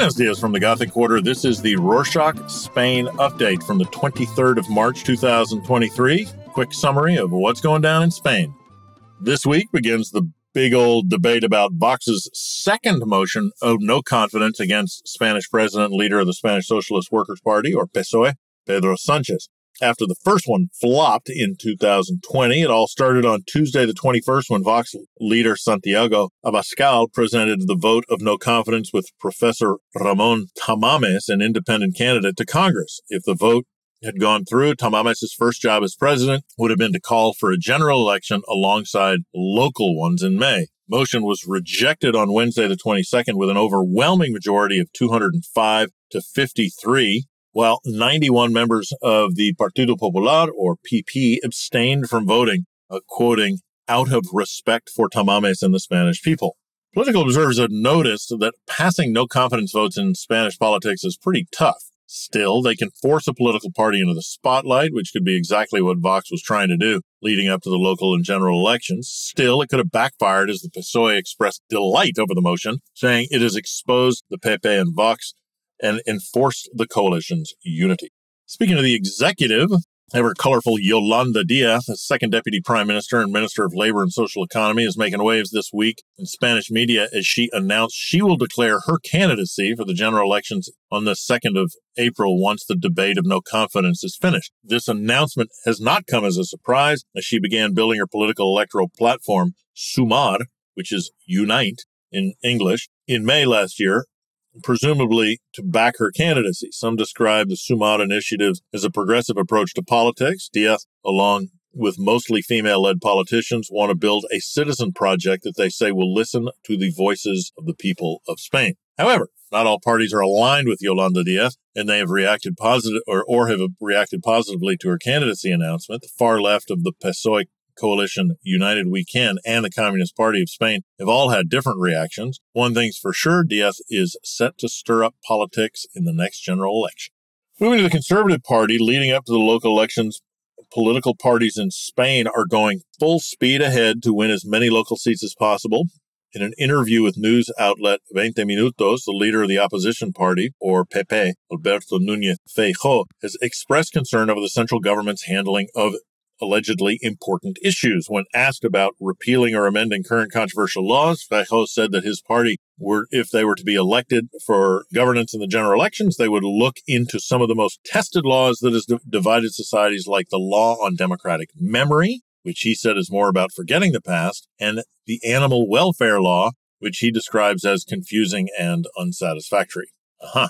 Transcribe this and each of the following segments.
Buenos dias from the Gothic Quarter. This is the Rorshok Spain update from the 23rd of March 2023. Quick summary of what's going down in Spain. This week begins the big old debate about Vox's second motion of no confidence against Spanish president leader of the Spanish Socialist Workers' Party, or PSOE, Pedro Sanchez after the first one flopped in 2020. It all started on Tuesday, the 21st, when Vox leader Santiago Abascal presented the vote of no confidence with Professor Ramon Tamames, an independent candidate, to Congress. If the vote had gone through, Tamames' first job as president would have been to call for a general election alongside local ones in May. Motion was rejected on Wednesday, the 22nd, with an overwhelming majority of 205 to 53. While 91 members of the Partido Popular, or PP, abstained from voting, uh, quoting, out of respect for Tamames and the Spanish people. Political observers have noticed that passing no confidence votes in Spanish politics is pretty tough. Still, they can force a political party into the spotlight, which could be exactly what Vox was trying to do leading up to the local and general elections. Still, it could have backfired as the PSOE expressed delight over the motion, saying it has exposed the PP and Vox and enforced the coalition's unity. Speaking of the executive, ever colorful Yolanda Diaz, the second deputy prime minister and minister of labor and social economy, is making waves this week in Spanish media as she announced she will declare her candidacy for the general elections on the 2nd of April once the debate of no confidence is finished. This announcement has not come as a surprise as she began building her political electoral platform, Sumar, which is unite in English, in May last year presumably to back her candidacy. Some describe the Sumar initiative as a progressive approach to politics. Diaz, along with mostly female led politicians, want to build a citizen project that they say will listen to the voices of the people of Spain. However, not all parties are aligned with Yolanda Diaz, and they have reacted positive or, or have reacted positively to her candidacy announcement. The far left of the PSOE coalition United We Can and the Communist Party of Spain have all had different reactions. One thing's for sure, Diaz is set to stir up politics in the next general election. Moving to the Conservative Party, leading up to the local elections, political parties in Spain are going full speed ahead to win as many local seats as possible. In an interview with news outlet Veinte Minutos, the leader of the opposition party, or PP, Alberto Núñez Feijóo, has expressed concern over the central government's handling of allegedly important issues. When asked about repealing or amending current controversial laws, Feijóo said that his party were, if they were to be elected for governance in the general elections, they would look into some of the most tested laws that has divided societies, like the law on democratic memory, which he said is more about forgetting the past, and the animal welfare law, which he describes as confusing and unsatisfactory. Uh huh.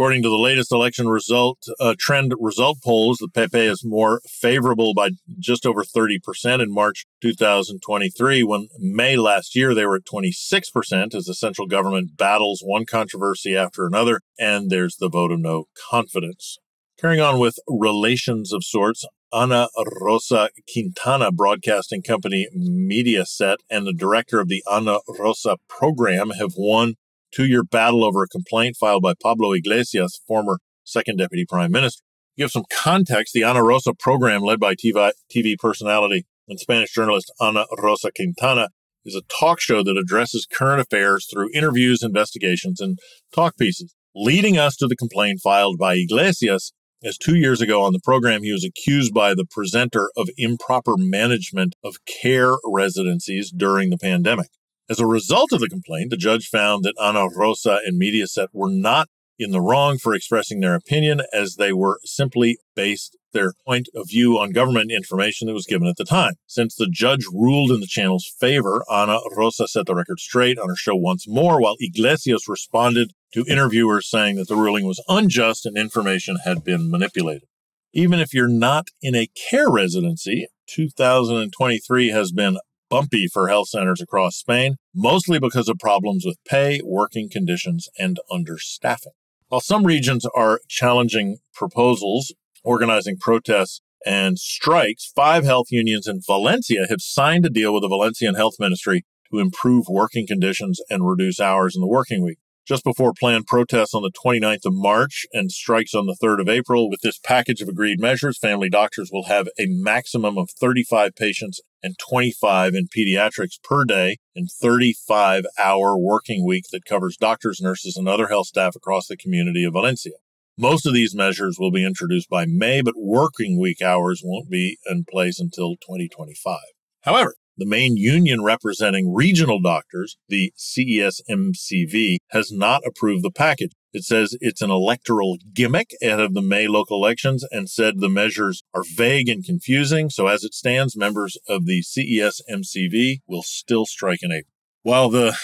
According to the latest election result uh, trend result polls, the PP is more favorable by just over 30% in March 2023. When May last year they were at 26% as the central government battles one controversy after another, and there's the vote of no confidence. Carrying on with relations of sorts, Ana Rosa Quintana broadcasting company Mediaset and the director of the Ana Rosa program have won two year battle over a complaint filed by Pablo Iglesias, former second deputy prime minister. To give some context, the Ana Rosa program, led by TV, TV personality and Spanish journalist Ana Rosa Quintana, is a talk show that addresses current affairs through interviews, investigations, and talk pieces. Leading us to the complaint filed by Iglesias, as two years ago on the program, he was accused by the presenter of improper management of care residencies during the pandemic. As a result of the complaint, the judge found that Ana Rosa and Mediaset were not in the wrong for expressing their opinion as they were simply based their point of view on government information that was given at the time. Since the judge ruled in the channel's favor, Ana Rosa set the record straight on her show once more, while Iglesias responded to interviewers saying that the ruling was unjust and information had been manipulated. Even if you're not in a care residency, 2023 has been bumpy for health centers across Spain, mostly because of problems with pay, working conditions, and understaffing. While some regions are challenging proposals, organizing protests, and strikes, five health unions in Valencia have signed a deal with the Valencian Health Ministry to improve working conditions and reduce hours in the working week. Just before planned protests on the 29th of March and strikes on the 3rd of April. With this package of agreed measures, family doctors will have a maximum of 35 patients and 25 in pediatrics per day and 35 hour working week that covers doctors, nurses, and other health staff across the community of Valencia. Most of these measures will be introduced by May, but working week hours won't be in place until 2025. However, the main union representing regional doctors, the CESMCV, has not approved the package. It says it's an electoral gimmick ahead of the May local elections and said the measures are vague and confusing. So as it stands, members of the CESMCV will still strike in April. While the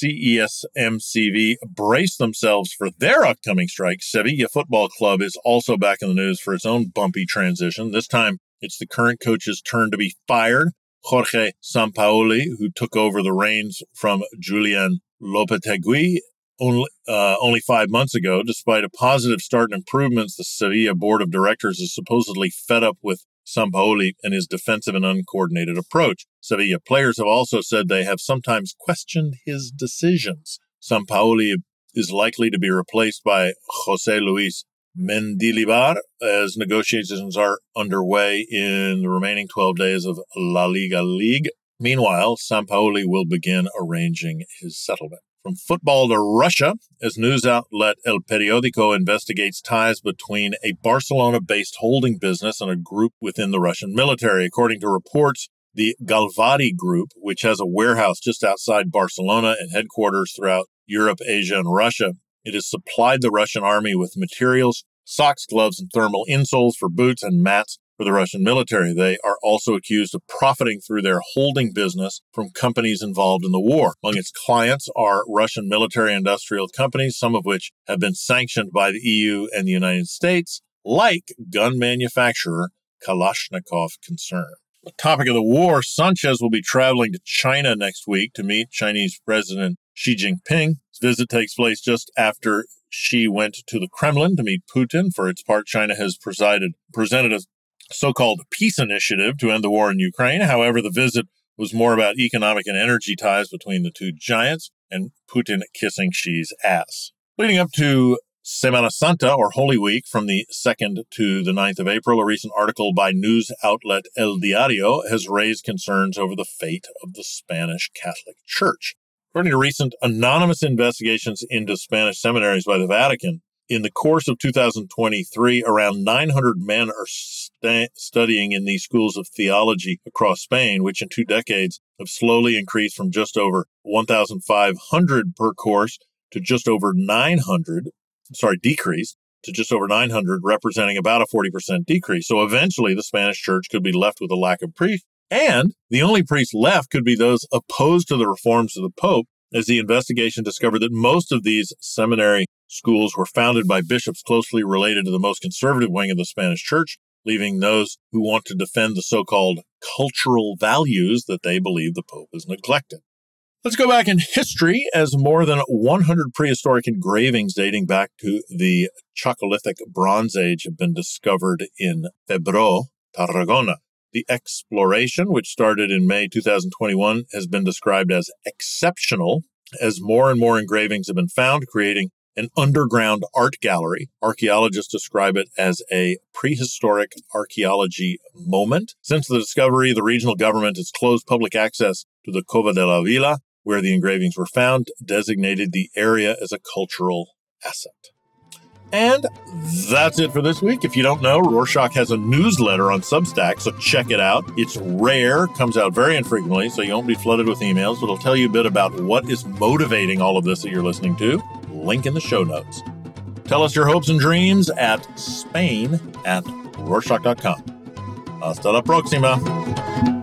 CESMCV brace themselves for their upcoming strike, Sevilla Football Club is also back in the news for its own bumpy transition. This time, it's the current coach's turn to be fired Jorge Sampaoli, who took over the reins from Julian Lopetegui only, uh, only five months ago. Despite a positive start and improvements, the Sevilla board of directors is supposedly fed up with Sampaoli and his defensive and uncoordinated approach. Sevilla players have also said they have sometimes questioned his decisions. Sampaoli is likely to be replaced by Jose Luis Mendilibar as negotiations are underway in the remaining 12 days of La Liga League. Meanwhile, Sampaoli will begin arranging his settlement. From football to Russia, as news outlet El Periodico investigates ties between a Barcelona based holding business and a group within the Russian military. According to reports, the Galvadi Group, which has a warehouse just outside Barcelona and headquarters throughout Europe, Asia, and Russia, it has supplied the Russian army with materials, socks, gloves, and thermal insoles for boots and mats for the Russian military. They are also accused of profiting through their holding business from companies involved in the war. Among its clients are Russian military industrial companies, some of which have been sanctioned by the EU and the United States, like gun manufacturer Kalashnikov Concern. Topic of the war Sanchez will be traveling to China next week to meet Chinese President Xi Jinping. His visit takes place just after Xi went to the Kremlin to meet Putin. For its part, China has presided, presented a so-called peace initiative to end the war in Ukraine. However, the visit was more about economic and energy ties between the two giants and Putin kissing Xi's ass. Leading up to Semana Santa or Holy Week from the 2nd to the 9th of April, a recent article by news outlet El Diario has raised concerns over the fate of the Spanish Catholic Church. According to recent anonymous investigations into Spanish seminaries by the Vatican, in the course of 2023, around 900 men are st- studying in these schools of theology across Spain, which in two decades have slowly increased from just over 1,500 per course to just over 900, sorry, decreased to just over 900, representing about a 40% decrease. So eventually the Spanish church could be left with a lack of priests and the only priests left could be those opposed to the reforms of the Pope, as the investigation discovered that most of these seminary schools were founded by bishops closely related to the most conservative wing of the Spanish church, leaving those who want to defend the so called cultural values that they believe the Pope has neglected. Let's go back in history as more than 100 prehistoric engravings dating back to the Chalcolithic Bronze Age have been discovered in Febro, Tarragona. The exploration, which started in May 2021, has been described as exceptional as more and more engravings have been found, creating an underground art gallery. Archaeologists describe it as a prehistoric archaeology moment. Since the discovery, the regional government has closed public access to the Cova de la Vila, where the engravings were found, designated the area as a cultural asset. And that's it for this week. If you don't know, Rorshok has a newsletter on Substack, so check it out. It's rare, comes out very infrequently, so you won't be flooded with emails, but it'll tell you a bit about what is motivating all of this that you're listening to. Link in the show notes. Tell us your hopes and dreams at Spain at Rorshok.com. Hasta la próxima.